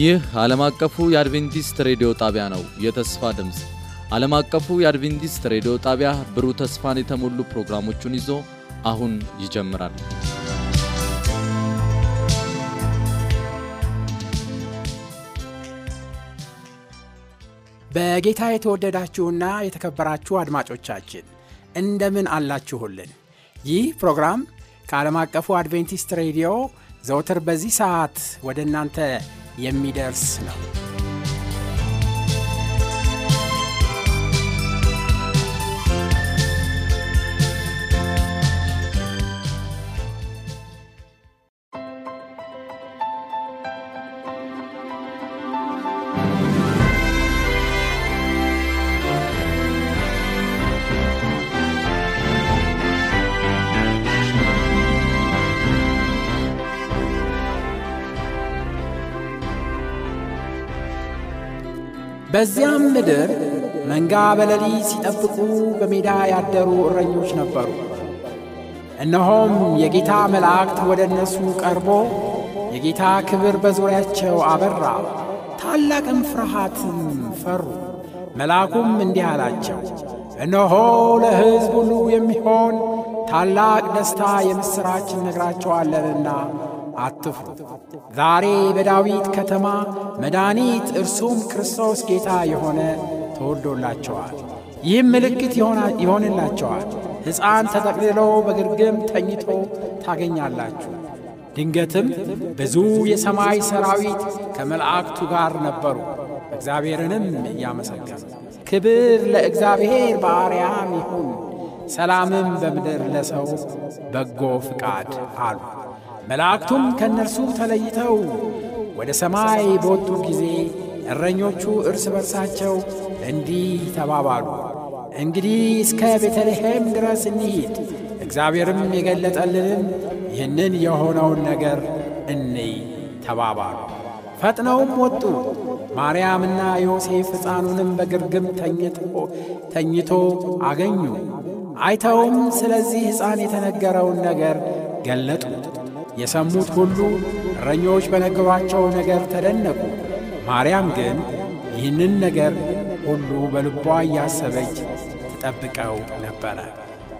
ይህ ዓለም አቀፉ የአድቬንቲስት ሬዲዮ ጣቢያ ነው። የተስፋ ድምፅ ዓለም አቀፉ የአድቬንቲስት ሬዲዮ ጣቢያ ብሩህ ተስፋን የተሞሉ ፕሮግራሞቹን ይዞ አሁን ይጀምራል። በጌታ የተወደዳችሁና የተከበራችሁ አድማጮቻችን እንደምን አላችሁልን? ይህ ፕሮግራም ከዓለም አቀፉ አድቬንቲስት ሬዲዮ ዘውትር በዚህ ሰዓት ወደ እናንተ የሚደርስ ነው። በዚያም ምድር መንጋ በሌሊት ሲጠብቁ በሜዳ ያደሩ እረኞች ነበሩ። እነሆም የጌታ መላእክት ወደ እነሱ ቀርቦ የጌታ ክብር በዙሪያቸው አበራ፣ ታላቅም ፍርሃትም ፈሩ። መልአኩም እንዲህ አላቸው፣ እነሆ ለሕዝብ ሁሉ የሚሆን ታላቅ ደስታ የምሥራች እነግራቸዋለንና አትፍሩ። ዛሬ በዳዊት ከተማ መድኃኒት እርሱም ክርስቶስ ጌታ የሆነ ተወልዶላቸዋል። ይህም ምልክት ይሆንላቸዋል፣ ሕፃን ተጠቅልሎ በግርግም ተኝቶ ታገኛላችሁ። ድንገትም ብዙ የሰማይ ሰራዊት ከመላእክቱ ጋር ነበሩ፣ እግዚአብሔርንም እያመሰገኑ ክብር ለእግዚአብሔር በአርያም ይሁን፣ ሰላምም በምድር ለሰው በጎ ፍቃድ አሉ። መላእክቱም ከእነርሱ ተለይተው ወደ ሰማይ በወጡ ጊዜ እረኞቹ እርስ በርሳቸው እንዲህ ተባባሉ፣ እንግዲህ እስከ ቤተልሔም ድረስ እንሂድ፣ እግዚአብሔርም የገለጠልንን ይህንን የሆነውን ነገር እንይ ተባባሉ። ፈጥነውም ወጡ። ማርያምና ዮሴፍ ሕፃኑንም በግርግም ተኝቶ አገኙ። አይተውም ስለዚህ ሕፃን የተነገረውን ነገር ገለጡ። የሰሙት ሁሉ እረኞች በነገሯቸው ነገር ተደነቁ። ማርያም ግን ይህንን ነገር ሁሉ በልቧ እያሰበች ትጠብቀው ነበረ።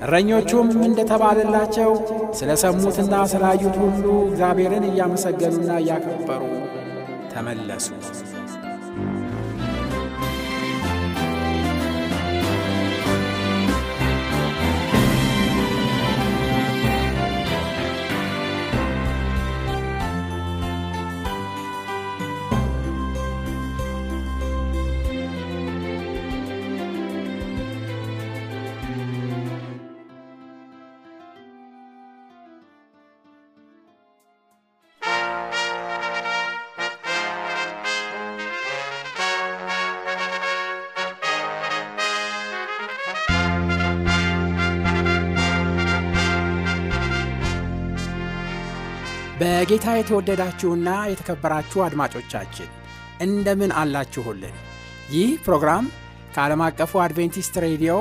እረኞቹም እንደተባለላቸው ስለ ሰሙትና ስላዩት ሁሉ እግዚአብሔርን እያመሰገኑና እያከበሩ ተመለሱ። በጌታ የተወደዳችሁና የተከበራችሁ አድማጮቻችን እንደምን አላችሁልን? ይህ ፕሮግራም ከዓለም አቀፉ አድቬንቲስት ሬዲዮ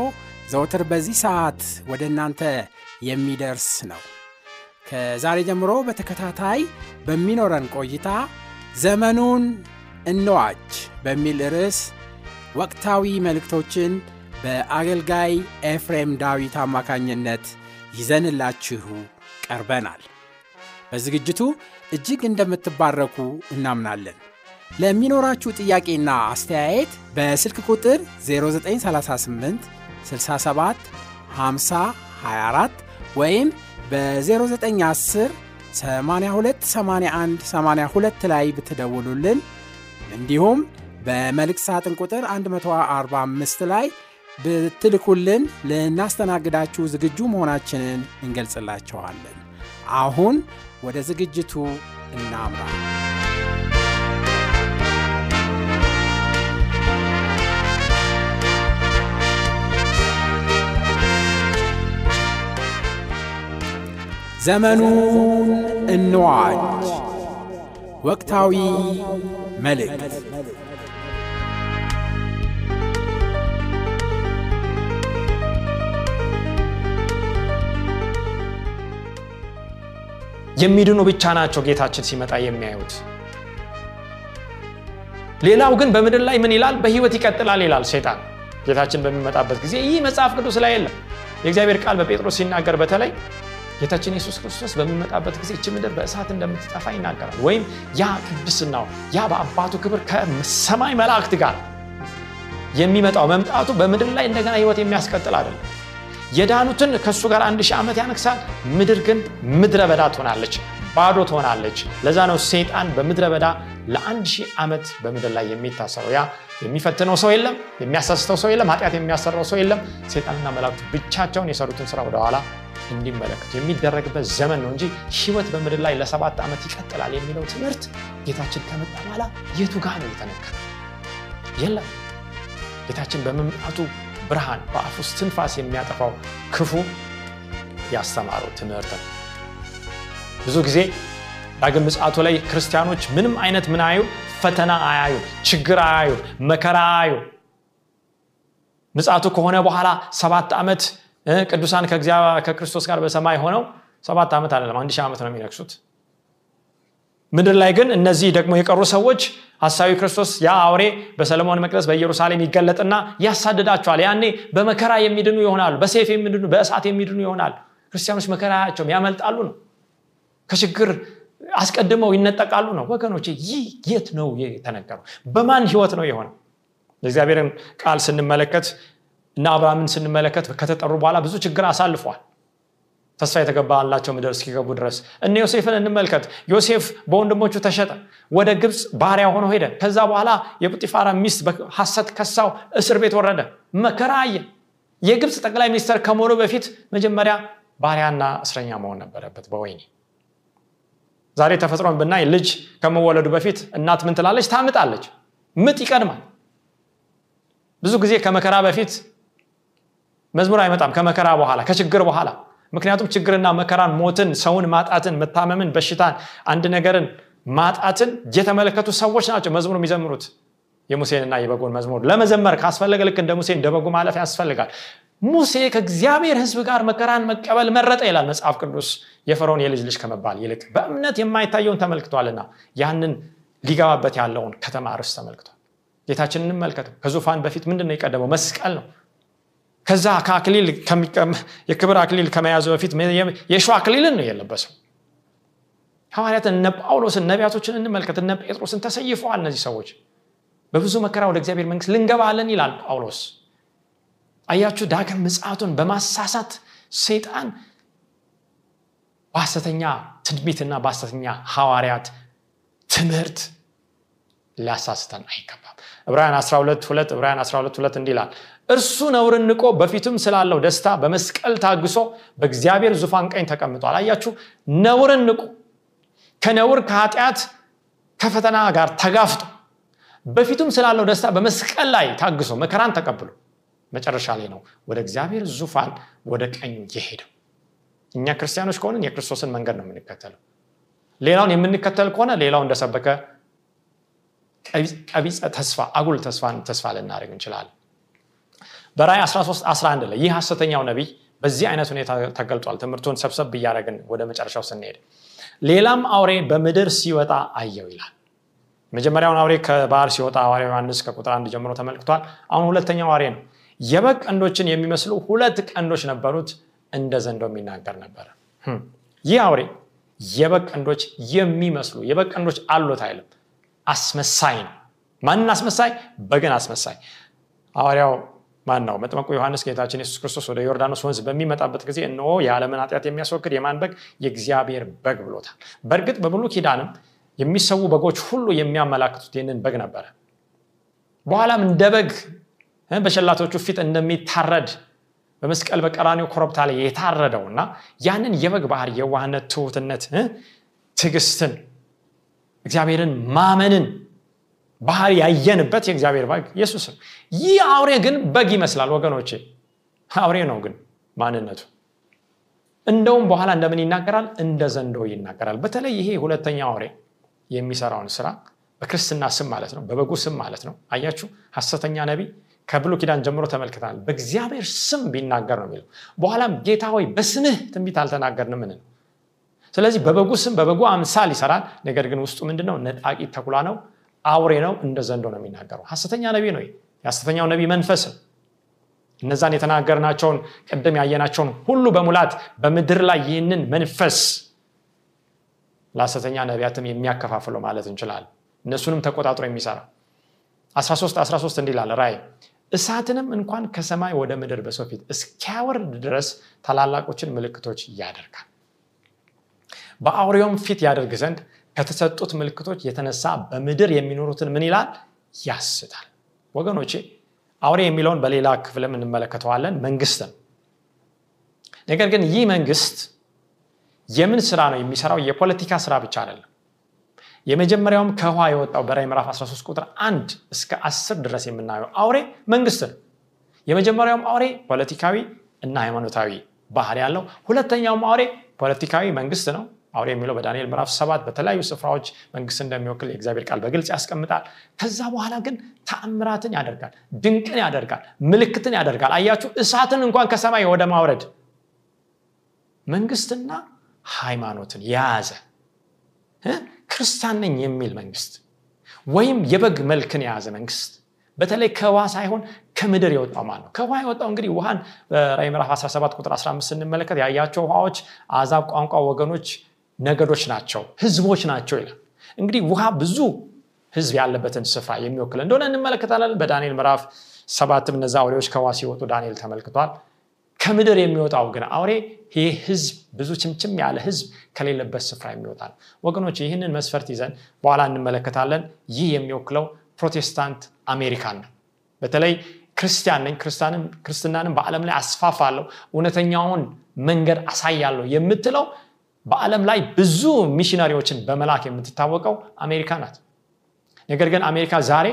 ዘውትር በዚህ ሰዓት ወደ እናንተ የሚደርስ ነው። ከዛሬ ጀምሮ በተከታታይ በሚኖረን ቆይታ ዘመኑን እንዋጅ በሚል ርዕስ ወቅታዊ መልእክቶችን በአገልጋይ ኤፍሬም ዳዊት አማካኝነት ይዘንላችሁ ቀርበናል። በዝግጅቱ እጅግ እንደምትባረኩ እናምናለን። ለሚኖራችሁ ጥያቄና አስተያየት በስልክ ቁጥር 0938 67 50 24 ወይም በ0910 82 81 82 ላይ ብትደውሉልን እንዲሁም በመልእክት ሳጥን ቁጥር 145 ላይ ብትልኩልን ልናስተናግዳችሁ ዝግጁ መሆናችንን እንገልጽላችኋለን። አሁን ወደ ዝግጅቱ እናምራ። ዘመኑን እንዋጅ ወቅታዊ መልእክት የሚድኑ ብቻ ናቸው ጌታችን ሲመጣ የሚያዩት። ሌላው ግን በምድር ላይ ምን ይላል? በህይወት ይቀጥላል ይላል ሴጣን ጌታችን በሚመጣበት ጊዜ። ይህ መጽሐፍ ቅዱስ ላይ የለም። የእግዚአብሔር ቃል በጴጥሮስ ሲናገር በተለይ ጌታችን ኢየሱስ ክርስቶስ በሚመጣበት ጊዜ እች ምድር በእሳት እንደምትጠፋ ይናገራል። ወይም ያ ቅድስናው ያ በአባቱ ክብር ከሰማይ መላእክት ጋር የሚመጣው መምጣቱ በምድር ላይ እንደገና ህይወት የሚያስቀጥል አይደለም። የዳኑትን ከእሱ ጋር አንድ ሺህ ዓመት ያነግሳል። ምድር ግን ምድረ በዳ ትሆናለች፣ ባዶ ትሆናለች። ለዛ ነው ሰይጣን በምድረ በዳ ለአንድ ሺህ ዓመት በምድር ላይ የሚታሰረው። ያ የሚፈትነው ሰው የለም፣ የሚያሳስተው ሰው የለም፣ ኃጢአት የሚያሰራው ሰው የለም። ሰይጣንና መላእክት ብቻቸውን የሰሩትን ስራ ወደኋላ እንዲመለከቱ የሚደረግበት ዘመን ነው እንጂ ህይወት በምድር ላይ ለሰባት ዓመት ይቀጥላል የሚለው ትምህርት ጌታችን ከመጣ በኋላ የቱ ጋር ነው የተነገረ? የለም። ጌታችን በመምጣቱ ብርሃን ውስጥ ትንፋስ የሚያጠፋው ክፉ ያስተማረው ትምህርት ነው። ብዙ ጊዜ ዳግም ምጽአቱ ላይ ክርስቲያኖች ምንም አይነት ምን አዩ ፈተና አያዩ፣ ችግር አያዩ፣ መከራ አያዩ። ምጽአቱ ከሆነ በኋላ ሰባት ዓመት ቅዱሳን ከክርስቶስ ጋር በሰማይ ሆነው ሰባት ዓመት አይደለም አንድ ሺህ ዓመት ነው የሚነግሱት። ምድር ላይ ግን እነዚህ ደግሞ የቀሩ ሰዎች ሐሳዊ ክርስቶስ ያ አውሬ በሰለሞን መቅደስ በኢየሩሳሌም ይገለጥና ያሳድዳቸዋል። ያኔ በመከራ የሚድኑ ይሆናሉ፣ በሴፍ የሚድኑ በእሳት የሚድኑ ይሆናል። ክርስቲያኖች መከራ ያመልጣሉ ነው። ከችግር አስቀድመው ይነጠቃሉ ነው። ወገኖች ይህ የት ነው የተነገረው? በማን ህይወት ነው የሆነው? የእግዚአብሔርን ቃል ስንመለከት እና አብርሃምን ስንመለከት ከተጠሩ በኋላ ብዙ ችግር አሳልፏል። ተስፋ የተገባላቸው ምድር እስኪገቡ ድረስ እነ ዮሴፍን እንመልከት። ዮሴፍ በወንድሞቹ ተሸጠ፣ ወደ ግብፅ ባሪያ ሆኖ ሄደ። ከዛ በኋላ የጲጢፋራ ሚስት በሐሰት ከሳው፣ እስር ቤት ወረደ፣ መከራ አየ። የግብፅ ጠቅላይ ሚኒስትር ከመሆኑ በፊት መጀመሪያ ባሪያና እስረኛ መሆን ነበረበት በወይኒ። ዛሬ ተፈጥሮን ብናይ ልጅ ከመወለዱ በፊት እናት ምን ትላለች? ታምጣለች። ምጥ ይቀድማል። ብዙ ጊዜ ከመከራ በፊት መዝሙር አይመጣም፣ ከመከራ በኋላ ከችግር በኋላ ምክንያቱም ችግርና መከራን፣ ሞትን፣ ሰውን ማጣትን፣ መታመምን፣ በሽታን፣ አንድ ነገርን ማጣትን የተመለከቱ ሰዎች ናቸው መዝሙር የሚዘምሩት። የሙሴንና የበጎን መዝሙር ለመዘመር ካስፈለገ ልክ እንደ ሙሴ እንደ በጉ ማለፍ ያስፈልጋል። ሙሴ ከእግዚአብሔር ሕዝብ ጋር መከራን መቀበል መረጠ ይላል መጽሐፍ ቅዱስ። የፈርዖን የልጅ ልጅ ከመባል ይልቅ በእምነት የማይታየውን ተመልክቷልና ያንን ሊገባበት ያለውን ከተማ ርስ ተመልክቷል። ጌታችን እንመልከተው። ከዙፋን በፊት ምንድን ነው የቀደመው? መስቀል ነው። ከዛ ከአክሊል የክብር አክሊል ከመያዙ በፊት የሸዋ አክሊልን ነው የለበሰው። ሐዋርያትን እነ ጳውሎስን ነቢያቶችን እንመልከት። እነ ጴጥሮስን ተሰይፈዋል። እነዚህ ሰዎች በብዙ መከራ ወደ እግዚአብሔር መንግስት ልንገባለን ይላል ጳውሎስ። አያችሁ፣ ዳግም ምጽአቱን በማሳሳት ሰይጣን በሐሰተኛ ትንቢትና በሐሰተኛ ሐዋርያት ትምህርት ሊያሳስተን አይገባም። ዕብራውያን 12 2 ዕብራውያን 12 2 እንዲህ እርሱ ነውርን ንቆ በፊቱም ስላለው ደስታ በመስቀል ታግሶ በእግዚአብሔር ዙፋን ቀኝ ተቀምጧል። አያችሁ ነውርን ከነውር ከኃጢአት ከፈተና ጋር ተጋፍጦ በፊቱም ስላለው ደስታ በመስቀል ላይ ታግሶ መከራን ተቀብሎ መጨረሻ ላይ ነው ወደ እግዚአብሔር ዙፋን ወደ ቀኙ የሄደው። እኛ ክርስቲያኖች ከሆንን የክርስቶስን መንገድ ነው የምንከተለው። ሌላውን የምንከተል ከሆነ ሌላው እንደሰበከ ቀቢፀ ተስፋ አጉል ተስፋን ተስፋ ልናደርግ እንችላለን። በራይ 13 11 ላይ ይህ ሐሰተኛው ነቢይ በዚህ አይነት ሁኔታ ተገልጧል። ትምህርቱን ሰብሰብ እያደረግን ወደ መጨረሻው ስንሄድ ሌላም አውሬ በምድር ሲወጣ አየው ይላል። መጀመሪያውን አውሬ ከባህር ሲወጣ ሐዋርያው ዮሐንስ ከቁጥር አንድ ጀምሮ ተመልክቷል። አሁን ሁለተኛው አውሬ ነው። የበግ ቀንዶችን የሚመስሉ ሁለት ቀንዶች ነበሩት፣ እንደ ዘንዶ የሚናገር ነበረ። ይህ አውሬ የበግ ቀንዶች የሚመስሉ የበግ ቀንዶች አሉት አይልም፣ አስመሳይ ነው። ማንን አስመሳይ? በግን አስመሳይ። ሐዋርያው ማን ነው? መጥመቁ ዮሐንስ ጌታችን ኢየሱስ ክርስቶስ ወደ ዮርዳኖስ ወንዝ በሚመጣበት ጊዜ እነሆ የዓለምን ኃጢአት የሚያስወግድ የማን በግ? የእግዚአብሔር በግ ብሎታል። በእርግጥ በብሉይ ኪዳንም የሚሰዉ በጎች ሁሉ የሚያመላክቱት ይህንን በግ ነበረ። በኋላም እንደ በግ በሸላቶቹ ፊት እንደሚታረድ በመስቀል በቀራኒው ኮረብታ ላይ የታረደው እና ያንን የበግ ባህር የዋህነት፣ ትሁትነት፣ ትዕግስትን፣ እግዚአብሔርን ማመንን ባህር ያየንበት የእግዚአብሔር በግ ኢየሱስ ነው። ይህ አውሬ ግን በግ ይመስላል ወገኖቼ፣ አውሬ ነው ግን ማንነቱ እንደውም በኋላ እንደምን ይናገራል? እንደ ዘንዶ ይናገራል። በተለይ ይሄ ሁለተኛ አውሬ የሚሰራውን ስራ በክርስትና ስም ማለት ነው፣ በበጉ ስም ማለት ነው። አያችሁ፣ ሐሰተኛ ነቢይ ከብሉይ ኪዳን ጀምሮ ተመልክተናል። በእግዚአብሔር ስም ቢናገር ነው የሚለው። በኋላም ጌታ ሆይ በስምህ ትንቢት አልተናገርንም ምን ስለዚህ በበጉ ስም በበጉ አምሳል ይሰራል። ነገር ግን ውስጡ ምንድነው? ነጣቂ ተኩላ ነው። አውሬ ነው እንደ ዘንዶ ነው የሚናገረው። ሀሰተኛ ነቢ ነው የሀሰተኛው ነቢ መንፈስ እነዛን የተናገርናቸውን ቅድም ያየናቸውን ሁሉ በሙላት በምድር ላይ ይህንን መንፈስ ለሐሰተኛ ነቢያትም የሚያከፋፍለው ማለት እንችላለን። እነሱንም ተቆጣጥሮ የሚሰራ 13 13 እንዲህ ራይ እሳትንም እንኳን ከሰማይ ወደ ምድር በሰው ፊት እስኪያወርድ ድረስ ታላላቆችን ምልክቶች ያደርጋል። በአውሬውም ፊት ያደርግ ዘንድ ከተሰጡት ምልክቶች የተነሳ በምድር የሚኖሩትን ምን ይላል? ያስታል። ወገኖቼ አውሬ የሚለውን በሌላ ክፍልም እንመለከተዋለን። መንግስት ነገር ግን ይህ መንግስት የምን ስራ ነው የሚሰራው? የፖለቲካ ስራ ብቻ አይደለም። የመጀመሪያውም ከውሃ የወጣው በራይ ምዕራፍ 13 ቁጥር 1 እስከ 10 ድረስ የምናየው አውሬ መንግስት ነው። የመጀመሪያውም አውሬ ፖለቲካዊ እና ሃይማኖታዊ ባህር ያለው ሁለተኛውም አውሬ ፖለቲካዊ መንግስት ነው አውሬ የሚለው በዳንኤል ምዕራፍ ሰባት በተለያዩ ስፍራዎች መንግስት እንደሚወክል የእግዚአብሔር ቃል በግልጽ ያስቀምጣል። ከዛ በኋላ ግን ተአምራትን ያደርጋል ድንቅን ያደርጋል ምልክትን ያደርጋል። አያችሁ እሳትን እንኳን ከሰማይ ወደ ማውረድ መንግስትና ሃይማኖትን የያዘ ክርስቲያን ነኝ የሚል መንግስት ወይም የበግ መልክን የያዘ መንግስት በተለይ ከውሃ ሳይሆን ከምድር የወጣው ማለት ነው። ከውሃ የወጣው እንግዲህ ውሃን ራይ ምዕራፍ 17 ቁጥር 15 ስንመለከት ያያቸው ውሃዎች አዛብ ቋንቋ ወገኖች ነገዶች ናቸው ህዝቦች ናቸው ይላል። እንግዲህ ውሃ ብዙ ህዝብ ያለበትን ስፍራ የሚወክል እንደሆነ እንመለከታለን። በዳንኤል ምዕራፍ ሰባትም እነዛ አውሬዎች ከውሃ ሲወጡ ዳንኤል ተመልክቷል። ከምድር የሚወጣው ግን አውሬ ይህ ህዝብ ብዙ ችምችም ያለ ህዝብ ከሌለበት ስፍራ የሚወጣ ነው ወገኖች ይህንን መስፈርት ይዘን በኋላ እንመለከታለን። ይህ የሚወክለው ፕሮቴስታንት አሜሪካን ነው። በተለይ ክርስቲያን ነኝ ክርስትናንም በዓለም ላይ አስፋፋለሁ እውነተኛውን መንገድ አሳያለሁ የምትለው በዓለም ላይ ብዙ ሚሽነሪዎችን በመላክ የምትታወቀው አሜሪካ ናት። ነገር ግን አሜሪካ ዛሬ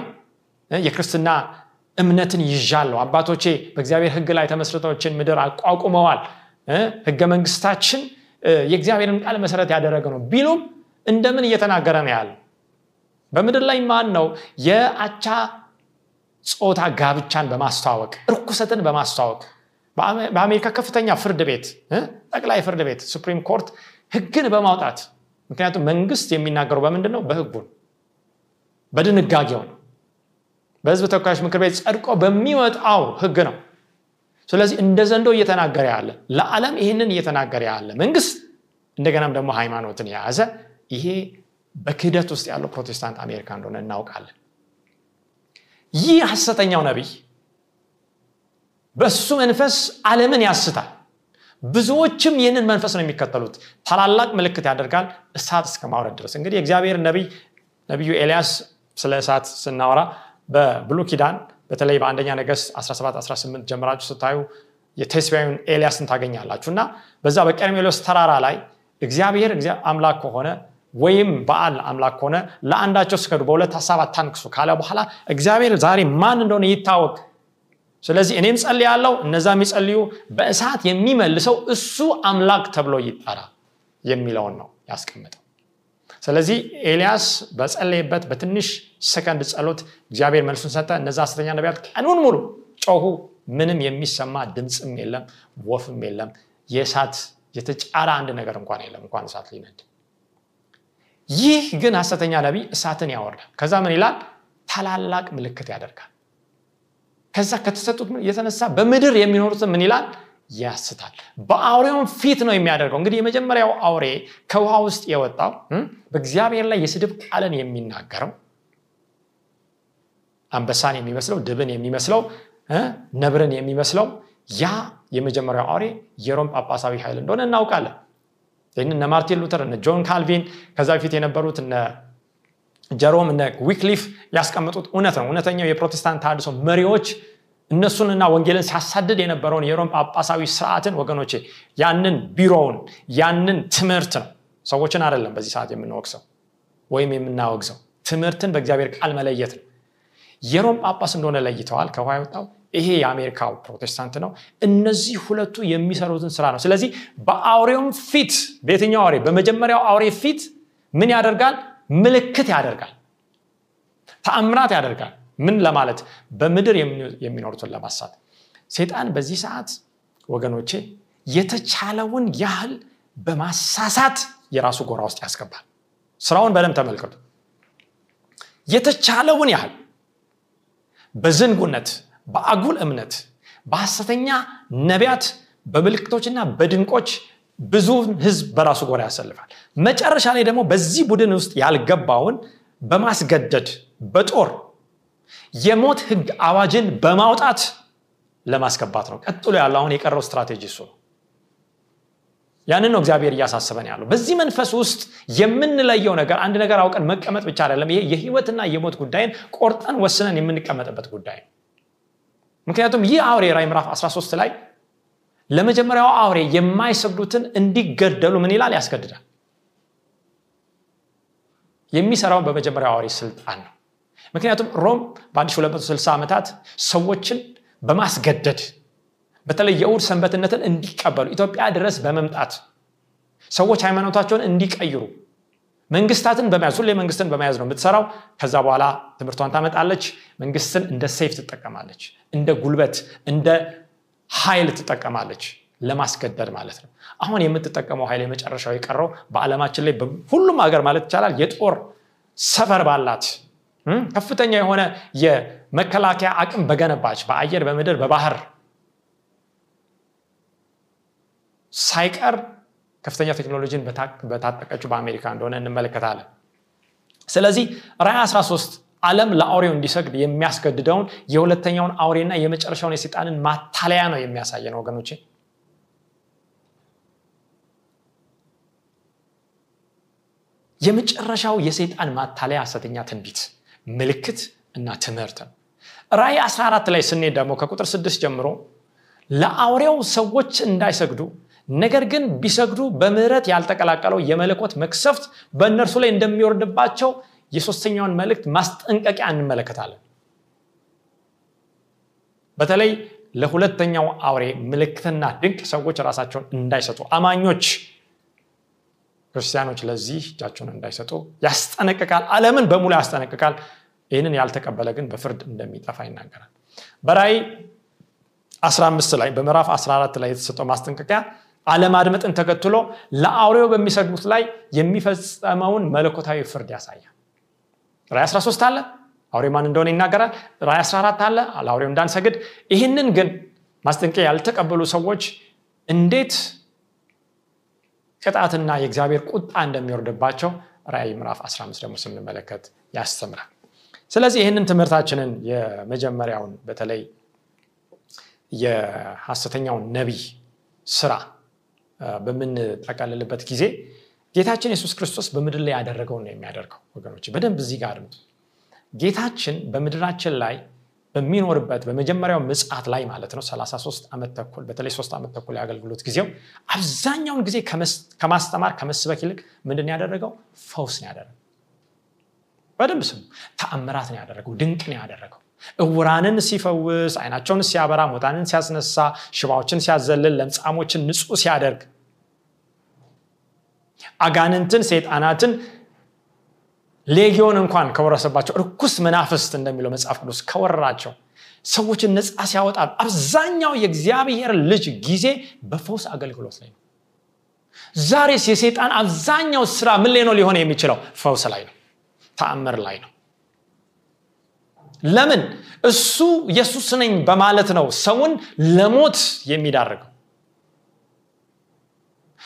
የክርስትና እምነትን ይዣለሁ። አባቶቼ በእግዚአብሔር ህግ ላይ ተመስርቶችን ምድር አቋቁመዋል። ህገ መንግስታችን የእግዚአብሔርን ቃል መሰረት ያደረገ ነው ቢሉም እንደምን እየተናገረ ነው ያለ በምድር ላይ ማን ነው የአቻ ጾታ ጋብቻን በማስተዋወቅ እርኩሰትን በማስተዋወቅ? በአሜሪካ ከፍተኛ ፍርድ ቤት ጠቅላይ ፍርድ ቤት ሱፕሪም ኮርት ህግን በማውጣት። ምክንያቱም መንግስት የሚናገረው በምንድን ነው በህጉ በድንጋጌው ነው። በህዝብ ተወካዮች ምክር ቤት ጸድቆ በሚወጣው ህግ ነው። ስለዚህ እንደ ዘንዶ እየተናገረ ያለ ለዓለም ይህንን እየተናገረ ያለ መንግስት እንደገናም ደግሞ ሃይማኖትን የያዘ ይሄ በክህደት ውስጥ ያለው ፕሮቴስታንት አሜሪካ እንደሆነ እናውቃለን። ይህ ሐሰተኛው ነቢይ በእሱ መንፈስ ዓለምን ያስታል ብዙዎችም ይህንን መንፈስ ነው የሚከተሉት። ታላላቅ ምልክት ያደርጋል እሳት እስከ ማውረድ ድረስ። እንግዲህ እግዚአብሔር ነቢይ ነቢዩ ኤልያስ ስለ እሳት ስናወራ በብሉ ኪዳን በተለይ በአንደኛ ነገስት 17 18 ጀምራችሁ ስታዩ የቴስቢያዊን ኤልያስን ታገኛላችሁ። እና በዛ በቀርሜሎስ ተራራ ላይ እግዚአብሔር አምላክ ከሆነ ወይም በዓል አምላክ ከሆነ ለአንዳቸው ስገዱ በሁለት ሀሳብ አታንክሱ ካለ በኋላ እግዚአብሔር ዛሬ ማን እንደሆነ ይታወቅ ስለዚህ እኔም ጸል ያለው እነዛ የሚጸልዩ በእሳት የሚመልሰው እሱ አምላክ ተብሎ ይጠራ የሚለውን ነው ያስቀምጠው ስለዚህ ኤልያስ በጸለየበት በትንሽ ሰከንድ ጸሎት እግዚአብሔር መልሱን ሰጠ። እነዛ ሐሰተኛ ነቢያት ቀኑን ሙሉ ጮሁ ምንም የሚሰማ ድምፅም የለም ወፍም የለም። የእሳት የተጫረ አንድ ነገር እንኳን የለም እንኳን እሳት ሊነድ። ይህ ግን ሐሰተኛ ነቢይ እሳትን ያወርዳል። ከዛ ምን ይላል? ታላላቅ ምልክት ያደርጋል ከዛ ከተሰጡት የተነሳ በምድር የሚኖሩትን ምን ይላል? ያስታል። በአውሬውን ፊት ነው የሚያደርገው። እንግዲህ የመጀመሪያው አውሬ ከውሃ ውስጥ የወጣው በእግዚአብሔር ላይ የስድብ ቃልን የሚናገረው አንበሳን የሚመስለው ድብን የሚመስለው ነብርን የሚመስለው ያ የመጀመሪያው አውሬ የሮም ጳጳሳዊ ኃይል እንደሆነ እናውቃለን። ይህን እነ ማርቲን ሉተር እነ ጆን ካልቪን ከዛ በፊት የነበሩት እነ ጀሮም እነ ዊክሊፍ ያስቀመጡት እውነት ነው። እውነተኛው የፕሮቴስታንት ተሃድሶ መሪዎች እነሱንና ወንጌልን ሲያሳድድ የነበረውን የሮም ጳጳሳዊ ስርዓትን ወገኖቼ ያንን ቢሮውን ያንን ትምህርት ነው። ሰዎችን አይደለም በዚህ ሰዓት የምንወቅሰው ወይም የምናወግዘው። ትምህርትን በእግዚአብሔር ቃል መለየት ነው። የሮም ጳጳስ እንደሆነ ለይተዋል። ከውሃ የወጣው ይሄ የአሜሪካው ፕሮቴስታንት ነው። እነዚህ ሁለቱ የሚሰሩትን ስራ ነው። ስለዚህ በአውሬውም ፊት በየትኛው አውሬ? በመጀመሪያው አውሬ ፊት ምን ያደርጋል ምልክት ያደርጋል። ተአምራት ያደርጋል። ምን ለማለት? በምድር የሚኖሩትን ለማሳት። ሴጣን በዚህ ሰዓት ወገኖቼ የተቻለውን ያህል በማሳሳት የራሱ ጎራ ውስጥ ያስገባል። ስራውን በደንብ ተመልከቱ። የተቻለውን ያህል በዝንጉነት በአጉል እምነት በሐሰተኛ ነቢያት በምልክቶችና በድንቆች ብዙ ህዝብ በራሱ ጎራ ያሰልፋል። መጨረሻ ላይ ደግሞ በዚህ ቡድን ውስጥ ያልገባውን በማስገደድ በጦር የሞት ህግ አዋጅን በማውጣት ለማስገባት ነው። ቀጥሎ ያለው አሁን የቀረው ስትራቴጂ እሱ ነው። ያንን ነው እግዚአብሔር እያሳስበን ያለው። በዚህ መንፈስ ውስጥ የምንለየው ነገር አንድ ነገር አውቀን መቀመጥ ብቻ አይደለም። ይሄ የህይወትና የሞት ጉዳይን ቆርጠን ወስነን የምንቀመጥበት ጉዳይ ነው። ምክንያቱም ይህ አውሬ ራይ ምዕራፍ 13 ላይ ለመጀመሪያው አውሬ የማይሰግዱትን እንዲገደሉ ምን ይላል? ያስገድዳል። የሚሰራውን በመጀመሪያው አውሬ ስልጣን ነው። ምክንያቱም ሮም በአዲስ 260 ዓመታት ሰዎችን በማስገደድ በተለይ የእሁድ ሰንበትነትን እንዲቀበሉ ኢትዮጵያ ድረስ በመምጣት ሰዎች ሃይማኖታቸውን እንዲቀይሩ መንግስታትን በመያዝ ሁሌ መንግስትን በመያዝ ነው የምትሰራው። ከዛ በኋላ ትምህርቷን ታመጣለች። መንግስትን እንደ ሴፍ ትጠቀማለች እንደ ጉልበት እንደ ኃይል ትጠቀማለች ለማስገደድ ማለት ነው። አሁን የምትጠቀመው ኃይል የመጨረሻው የቀረው በዓለማችን ላይ ሁሉም ሀገር ማለት ይቻላል የጦር ሰፈር ባላት ከፍተኛ የሆነ የመከላከያ አቅም በገነባች በአየር በምድር በባህር ሳይቀር ከፍተኛ ቴክኖሎጂን በታጠቀችው በአሜሪካ እንደሆነ እንመለከታለን። ስለዚህ ራይ 13 ዓለም ለአውሬው እንዲሰግድ የሚያስገድደውን የሁለተኛውን አውሬና የመጨረሻውን የሴጣንን ማታለያ ነው የሚያሳየን ወገኖቼ። የመጨረሻው የሰይጣን ማታለያ ሐሰተኛ ትንቢት ምልክት እና ትምህርት ነው። ራይ 14 ላይ ስንሄድ ደግሞ ከቁጥር 6 ጀምሮ ለአውሬው ሰዎች እንዳይሰግዱ ነገር ግን ቢሰግዱ በምህረት ያልተቀላቀለው የመለኮት መክሰፍት በእነርሱ ላይ እንደሚወርድባቸው የሶስተኛውን መልእክት ማስጠንቀቂያ እንመለከታለን። በተለይ ለሁለተኛው አውሬ ምልክትና ድንቅ ሰዎች ራሳቸውን እንዳይሰጡ አማኞች ክርስቲያኖች ለዚህ እጃቸውን እንዳይሰጡ ያስጠነቅቃል። አለምን በሙሉ ያስጠነቅቃል። ይህንን ያልተቀበለ ግን በፍርድ እንደሚጠፋ ይናገራል። በራይ 15 ላይ በምዕራፍ 14 ላይ የተሰጠው ማስጠንቀቂያ አለማድመጥን ተከትሎ ለአውሬው በሚሰግዱት ላይ የሚፈጸመውን መለኮታዊ ፍርድ ያሳያል ራይ 13 አለ አውሬ ማን እንደሆነ ይናገራል። ራይ 14 አለ ለአውሬው እንዳንሰግድ። ይህንን ግን ማስጠንቀቂያ ያልተቀበሉ ሰዎች እንዴት ቅጣትና የእግዚአብሔር ቁጣ እንደሚወርድባቸው ራይ ምዕራፍ 15 ደግሞ ስንመለከት ያስተምራል። ስለዚህ ይህንን ትምህርታችንን የመጀመሪያውን በተለይ የሐሰተኛውን ነቢይ ስራ በምንጠቀልልበት ጊዜ ጌታችን የሱስ ክርስቶስ በምድር ላይ ያደረገውን ነው የሚያደርገው ወገኖች። በደንብ እዚህ ጋር ጌታችን በምድራችን ላይ በሚኖርበት በመጀመሪያው ምጽት ላይ ማለት ነው 33 ዓመት ተኩል በተለይ 3 ዓመት ተኩል የአገልግሎት ጊዜው አብዛኛውን ጊዜ ከማስተማር ከመስበክ ይልቅ ምንድን ያደረገው? ፈውስ ነው ያደረገው። በደንብ ስሙ። ተአምራት ነው ያደረገው። ድንቅ ነው ያደረገው። እውራንን ሲፈውስ አይናቸውን ሲያበራ ሞታንን ሲያስነሳ ሽባዎችን ሲያዘልል ለምጻሞችን ንጹህ ሲያደርግ አጋንንትን ሰይጣናትን ሌጊዮን እንኳን ከወረሰባቸው እርኩስ መናፍስት እንደሚለው መጽሐፍ ቅዱስ ከወረራቸው ሰዎችን ነፃ ሲያወጣ አብዛኛው የእግዚአብሔር ልጅ ጊዜ በፈውስ አገልግሎት ላይ ነው። ዛሬስ የሴጣን አብዛኛው ስራ ምን ላይ ነው ሊሆን የሚችለው? ፈውስ ላይ ነው ተአምር ላይ ነው። ለምን? እሱ ኢየሱስ ነኝ በማለት ነው ሰውን ለሞት የሚዳርገው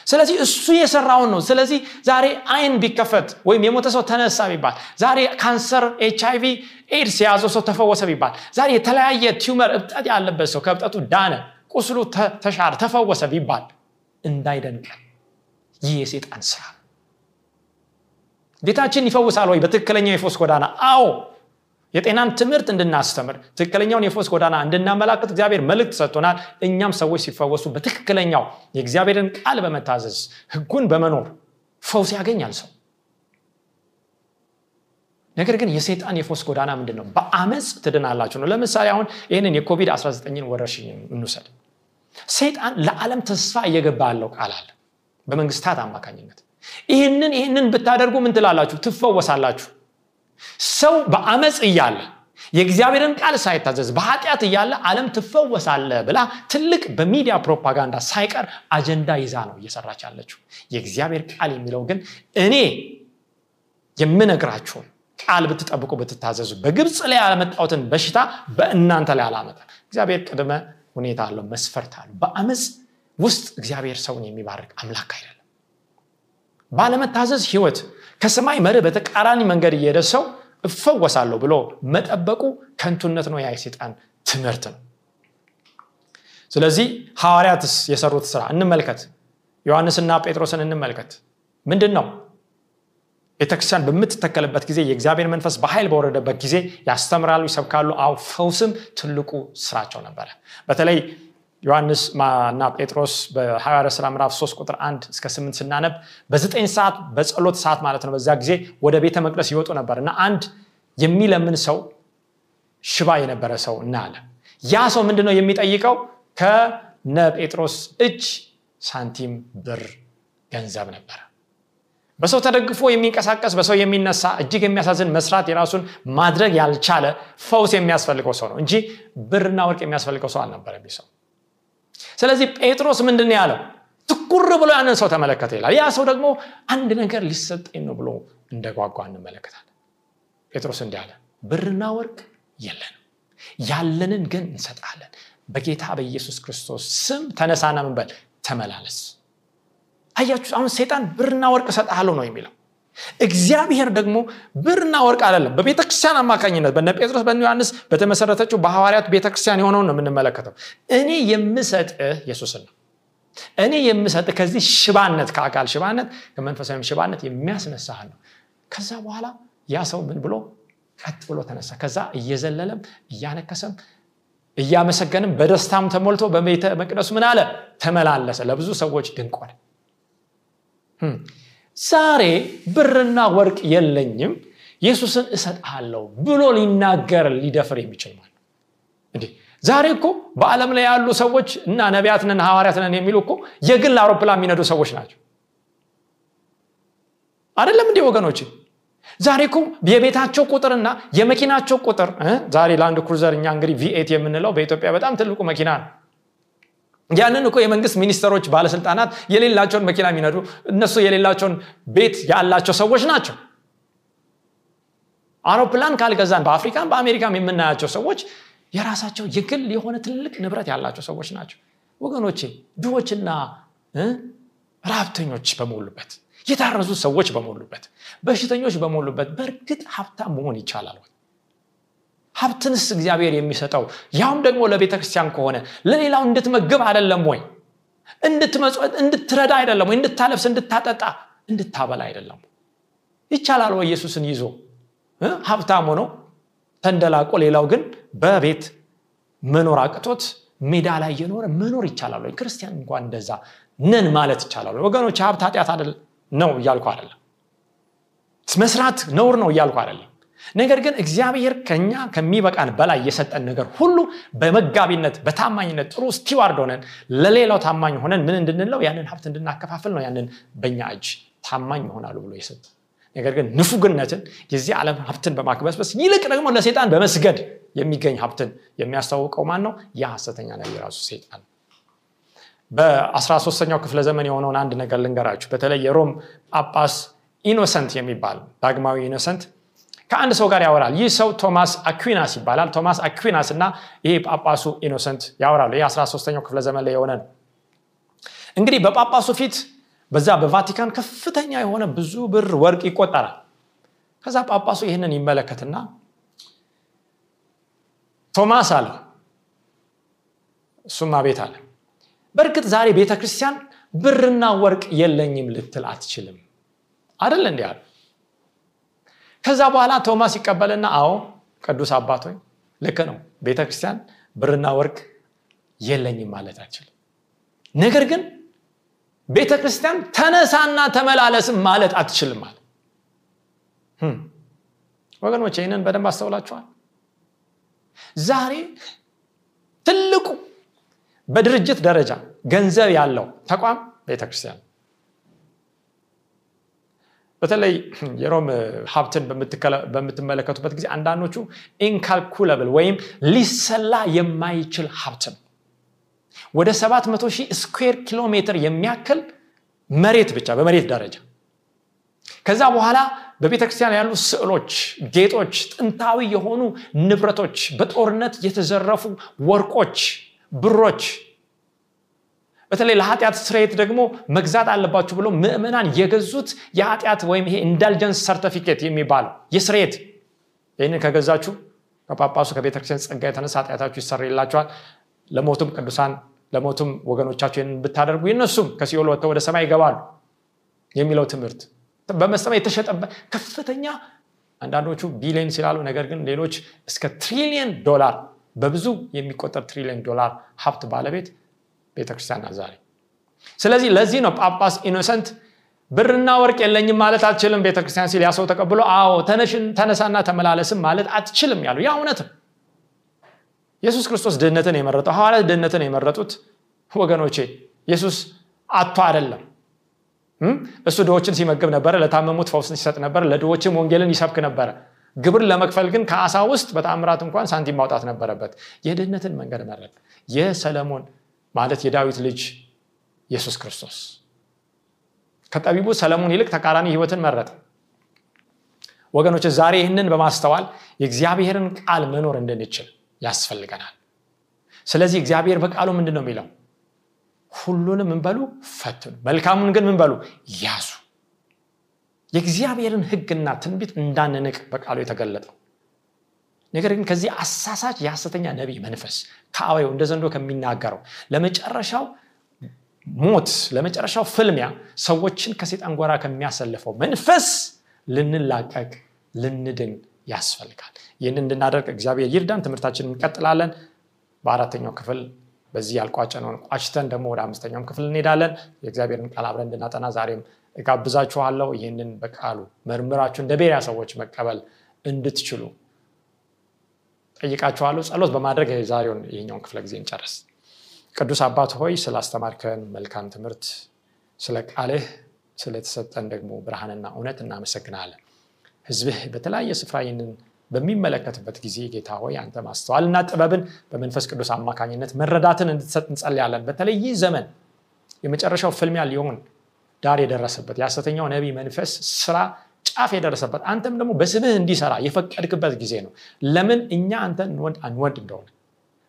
ስለዚህ እሱ የሰራውን ነው። ስለዚህ ዛሬ አይን ቢከፈት ወይም የሞተ ሰው ተነሳ ቢባል ዛሬ ካንሰር ኤች አይቪ ኤድስ የያዘው ሰው ተፈወሰ ቢባል ዛሬ የተለያየ tumor እብጠት ያለበት ሰው ከእብጠቱ ዳነ ቁስሉ ተሻረ ተፈወሰ ቢባል እንዳይደንቀን ይህ የሴጣን ስራ። ጌታችን ይፈውሳል ወይ በትክክለኛው የፈውስ ጎዳና? አዎ የጤናን ትምህርት እንድናስተምር ትክክለኛውን የፈውስ ጎዳና እንድናመላክት እግዚአብሔር መልእክት ሰጥቶናል። እኛም ሰዎች ሲፈወሱ በትክክለኛው የእግዚአብሔርን ቃል በመታዘዝ ህጉን በመኖር ፈውስ ያገኛል ሰው። ነገር ግን የሴጣን የፎስ ጎዳና ምንድን ነው በአመፅ ትድናላችሁ ነው። ለምሳሌ አሁን ይህንን የኮቪድ-19 ወረርሽኝ እንውሰድ። ሰይጣን ለዓለም ተስፋ እየገባ ያለው ቃል አለ በመንግስታት አማካኝነት። ይህንን ይህንን ብታደርጉ ምን ትላላችሁ? ትፈወሳላችሁ ሰው በአመፅ እያለ የእግዚአብሔርን ቃል ሳይታዘዝ በኃጢአት እያለ ዓለም ትፈወሳለ ብላ ትልቅ በሚዲያ ፕሮፓጋንዳ ሳይቀር አጀንዳ ይዛ ነው እየሰራች ያለችው። የእግዚአብሔር ቃል የሚለው ግን እኔ የምነግራችሁን ቃል ብትጠብቁ ብትታዘዙ በግብፅ ላይ ያመጣሁትን በሽታ በእናንተ ላይ አላመጣም እግዚአብሔር ቅድመ ሁኔታ አለው መስፈርት አለው። በአመፅ ውስጥ እግዚአብሔር ሰውን የሚባርክ አምላክ አይደለም። ባለመታዘዝ ህይወት ከሰማይ መርህ በተቃራኒ መንገድ እየሄደ ሰው እፈወሳለሁ ብሎ መጠበቁ ከንቱነት ነው ያ የሴጣን ትምህርት ነው። ስለዚህ ሐዋርያትስ የሰሩት ስራ እንመልከት። ዮሐንስና ጴጥሮስን እንመልከት። ምንድን ነው ቤተክርስቲያን በምትተከልበት ጊዜ የእግዚአብሔር መንፈስ በኃይል በወረደበት ጊዜ ያስተምራሉ ይሰብካሉ። አው ፈውስም ትልቁ ስራቸው ነበረ። በተለይ ዮሐንስ እና ጴጥሮስ በሐዋርያ ሥራ ምዕራፍ 3 ቁጥር 1 እስከ 8 ስናነብ በዘጠኝ ሰዓት በጸሎት ሰዓት ማለት ነው በዛ ጊዜ ወደ ቤተ መቅደስ ይወጡ ነበር እና አንድ የሚለምን ሰው ሽባ የነበረ ሰው እናያለ ያ ሰው ምንድነው የሚጠይቀው? ከነ ጴጥሮስ እጅ ሳንቲም ብር ገንዘብ ነበረ። በሰው ተደግፎ የሚንቀሳቀስ በሰው የሚነሳ እጅግ የሚያሳዝን መስራት የራሱን ማድረግ ያልቻለ ፈውስ የሚያስፈልገው ሰው ነው እንጂ ብርና ወርቅ የሚያስፈልገው ሰው አልነበረ ሰው ስለዚህ ጴጥሮስ ምንድን ያለው? ትኩር ብሎ ያንን ሰው ተመለከተ ይላል። ያ ሰው ደግሞ አንድ ነገር ሊሰጠኝ ነው ብሎ እንደጓጓ እንመለከታለን። ጴጥሮስ እንዲህ አለ ብርና ወርቅ የለንም። ያለንን ግን እንሰጣለን። በጌታ በኢየሱስ ክርስቶስ ስም ተነሳና ምንበል ተመላለስ። አያችሁ አሁን ሴጣን ብርና ወርቅ እሰጥሃለሁ ነው የሚለው እግዚአብሔር ደግሞ ብርና ወርቅ አይደለም። በቤተ ክርስቲያን አማካኝነት በነ ጴጥሮስ በነ ዮሐንስ በተመሰረተችው በሐዋርያት ቤተክርስቲያን የሆነውን ነው የምንመለከተው። እኔ የምሰጥህ ኢየሱስን ነው። እኔ የምሰጥህ ከዚህ ሽባነት ከአካል ሽባነት ከመንፈሳዊም ሽባነት የሚያስነሳህ ነው። ከዛ በኋላ ያ ሰው ምን ብሎ ቀጥ ብሎ ተነሳ? ከዛ እየዘለለም እያነከሰም እያመሰገንም በደስታም ተሞልቶ በቤተ መቅደሱ ምን አለ? ተመላለሰ። ለብዙ ሰዎች ሆነ ዛሬ ብርና ወርቅ የለኝም ኢየሱስን እሰጥሃለሁ ብሎ ሊናገር ሊደፍር የሚችል ማለት እንዲህ ዛሬ እኮ በዓለም ላይ ያሉ ሰዎች እና ነቢያት ነን ሐዋርያት የሚሉ እኮ የግል አውሮፕላን የሚነዱ ሰዎች ናቸው። አይደለም እንዲህ ወገኖች ዛሬ እኮ የቤታቸው ቁጥርና የመኪናቸው ቁጥር ዛሬ ለአንድ ክሩዘር እኛ እንግዲህ ቪኤት የምንለው በኢትዮጵያ በጣም ትልቁ መኪና ነው ያንን እኮ የመንግስት ሚኒስተሮች ባለስልጣናት የሌላቸውን መኪና የሚነዱ እነሱ የሌላቸውን ቤት ያላቸው ሰዎች ናቸው። አውሮፕላን ካልገዛን በአፍሪካም በአሜሪካም የምናያቸው ሰዎች የራሳቸው የግል የሆነ ትልቅ ንብረት ያላቸው ሰዎች ናቸው። ወገኖቼ ድሆችና ራብተኞች በሞሉበት የታረዙ ሰዎች በሞሉበት በሽተኞች በሞሉበት በእርግጥ ሀብታም መሆን ይቻላል ሀብትንስ እግዚአብሔር የሚሰጠው? ያውም ደግሞ ለቤተ ክርስቲያን ከሆነ ለሌላው እንድትመግብ አይደለም ወይ? እንድትረዳ አይደለም ወይ? እንድታለብስ እንድታጠጣ እንድታበላ አይደለም ይቻላል ወይ ኢየሱስን ይዞ? ሀብታም ሆኖ ተንደላቆ ሌላው ግን በቤት መኖር አቅቶት ሜዳ ላይ እየኖረ መኖር ይቻላል ወይ? ክርስቲያን እንኳን እንደዛ ነን ማለት ይቻላል ወገኖች ሀብት ኃጢአት ነው እያልኩ አይደለም። መስራት ነውር ነው እያልኩ አይደለም ነገር ግን እግዚአብሔር ከኛ ከሚበቃን በላይ የሰጠን ነገር ሁሉ በመጋቢነት በታማኝነት ጥሩ ስቲዋርድ ሆነን ለሌላው ታማኝ ሆነን ምን እንድንለው ያንን ሀብት እንድናከፋፍል ነው ያንን በእኛ እጅ ታማኝ ይሆናሉ ብሎ የሰጠ። ነገር ግን ንፉግነትን የዚህ ዓለም ሀብትን በማክበስበስ ይልቅ ደግሞ ለሴጣን በመስገድ የሚገኝ ሀብትን የሚያስታውቀው ማን ነው? ያ ሐሰተኛ ነቢይ ራሱ ሴጣን በ13ኛው ክፍለ ዘመን የሆነውን አንድ ነገር ልንገራችሁ። በተለይ የሮም ጳጳስ ኢኖሰንት የሚባል ዳግማዊ ኢኖሰንት ከአንድ ሰው ጋር ያወራል። ይህ ሰው ቶማስ አኩዊናስ ይባላል። ቶማስ አኩዊናስ እና ይሄ ጳጳሱ ኢኖሰንት ያወራሉ። ይህ 13ኛው ክፍለ ዘመን ላይ የሆነ ነው። እንግዲህ በጳጳሱ ፊት በዛ በቫቲካን ከፍተኛ የሆነ ብዙ ብር ወርቅ ይቆጠራል። ከዛ ጳጳሱ ይህንን ይመለከትና ቶማስ አለ እሱም አቤት አለ። በእርግጥ ዛሬ ቤተ ክርስቲያን ብርና ወርቅ የለኝም ልትል አትችልም። አደለ እንዴ አሉ ከዛ በኋላ ቶማስ ይቀበልና አዎ ቅዱስ አባት ሆይ ልክ ነው። ቤተ ክርስቲያን ብርና ወርቅ የለኝም ማለት አችልም ነገር ግን ቤተ ክርስቲያን ተነሳና ተመላለስም ማለት አትችልም አለ። ወገኖች ይህንን በደንብ አስተውላችኋል? ዛሬ ትልቁ በድርጅት ደረጃ ገንዘብ ያለው ተቋም ቤተክርስቲያን በተለይ የሮም ሀብትን በምትመለከቱበት ጊዜ አንዳንዶቹ incalculable ወይም ሊሰላ የማይችል ሀብት ነው። ወደ 700 ሺህ square ኪሎ ሜትር የሚያክል መሬት ብቻ በመሬት ደረጃ። ከዛ በኋላ በቤተ ክርስቲያን ያሉ ስዕሎች፣ ጌጦች፣ ጥንታዊ የሆኑ ንብረቶች፣ በጦርነት የተዘረፉ ወርቆች፣ ብሮች በተለይ ለኃጢአት ስርየት ደግሞ መግዛት አለባችሁ ብሎ ምእመናን የገዙት የኃጢአት ወይም ይሄ indulgence certificate የሚባለው የስርየት። ይህንን ከገዛችሁ ከጳጳሱ ከቤተክርስቲያን ጸጋ የተነሳ ኃጢአታችሁ ይሰረይላችኋል። ለሞቱም ቅዱሳን ለሞቱም ወገኖቻችሁ ይህንን ብታደርጉ እነሱም ከሲኦል ወጥተው ወደ ሰማይ ይገባሉ የሚለው ትምህርት በመሰማ የተሸጠበት ከፍተኛ አንዳንዶቹ ቢሊዮን ሲሉ ነገር ግን ሌሎች እስከ ትሪሊየን ዶላር በብዙ የሚቆጠር ትሪሊየን ዶላር ሀብት ባለቤት ቤተክርስቲያን ዛሬ። ስለዚህ ለዚህ ነው ጳጳስ ኢኖሰንት ብርና ወርቅ የለኝም ማለት አትችልም ቤተክርስቲያን ሲል ያ ሰው ተቀብሎ አዎ ተነሳና ተመላለስም ማለት አትችልም ያሉ። ያ እውነት ነው። ኢየሱስ ክርስቶስ ድህነትን የመረጠው ሐዋርያት ድህነትን የመረጡት ወገኖቼ ኢየሱስ አጥቶ አይደለም። እሱ ድሆችን ሲመግብ ነበረ ለታመሙት ፈውስን ሲሰጥ ነበር ለድሆችም ወንጌልን ይሰብክ ነበረ። ግብር ለመክፈል ግን ከአሳ ውስጥ በታምራት እንኳን ሳንቲም ማውጣት ነበረበት። የድህነትን መንገድ መረጥ የሰለሞን ማለት የዳዊት ልጅ ኢየሱስ ክርስቶስ። ከጠቢቡ ሰለሞን ይልቅ ተቃራኒ ህይወትን መረጠ። ወገኖች ዛሬ ይህንን በማስተዋል የእግዚአብሔርን ቃል መኖር እንድንችል ያስፈልገናል። ስለዚህ እግዚአብሔር በቃሉ ምንድን ነው የሚለው? ሁሉንም ምንበሉ ፈትኑ። መልካሙን ግን ምንበሉ ያዙ። የእግዚአብሔርን ህግና ትንቢት እንዳንንቅ በቃሉ የተገለጠው ነገር ግን ከዚህ አሳሳች የሐሰተኛ ነቢይ መንፈስ ከአወዩ እንደ ዘንዶ ከሚናገረው ለመጨረሻው ሞት ለመጨረሻው ፍልሚያ ሰዎችን ከሴጣን ጎራ ከሚያሰልፈው መንፈስ ልንላቀቅ ልንድን ያስፈልጋል። ይህን እንድናደርግ እግዚአብሔር ይርዳን። ትምህርታችን እንቀጥላለን። በአራተኛው ክፍል በዚህ ያልቋጨነውን ቋጭተን ደግሞ ወደ አምስተኛውም ክፍል እንሄዳለን። የእግዚአብሔርን ቃል አብረን እንድናጠና ዛሬም እጋብዛችኋለሁ። ይህንን በቃሉ መርምራችሁ እንደ ቤሪያ ሰዎች መቀበል እንድትችሉ ጠይቃችኋለሁ ጸሎት በማድረግ የዛሬውን ይህኛውን ክፍለ ጊዜ እንጨርስ። ቅዱስ አባት ሆይ ስላስተማርከን መልካም ትምህርት ስለ ቃልህ ስለተሰጠን ደግሞ ብርሃንና እውነት እናመሰግናለን። ህዝብህ በተለያየ ስፍራ ይህንን በሚመለከትበት ጊዜ ጌታ ሆይ አንተ ማስተዋልና ጥበብን በመንፈስ ቅዱስ አማካኝነት መረዳትን እንድትሰጥ እንጸልያለን። በተለይ ይህ ዘመን የመጨረሻው ፍልሚያ ሊሆን ዳር የደረሰበት የሐሰተኛው ነቢይ መንፈስ ስራ ጫፍ የደረሰበት አንተም ደግሞ በስምህ እንዲሰራ የፈቀድክበት ጊዜ ነው። ለምን እኛ አንተ እንወድ አንወድ እንደሆነ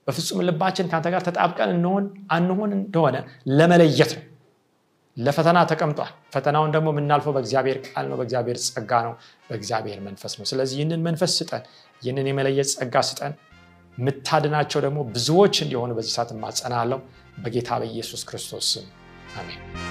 በፍጹም ልባችን ከአንተ ጋር ተጣብቀን እንሆን አንሆን እንደሆነ ለመለየት ነው። ለፈተና ተቀምጧል። ፈተናውን ደግሞ የምናልፈው በእግዚአብሔር ቃል ነው በእግዚአብሔር ጸጋ ነው በእግዚአብሔር መንፈስ ነው። ስለዚህ ይህንን መንፈስ ስጠን ይህንን የመለየት ጸጋ ስጠን። ምታድናቸው ደግሞ ብዙዎች እንዲሆኑ በዚህ ሰዓት ማጸናለው በጌታ በኢየሱስ ክርስቶስ ስም አሜን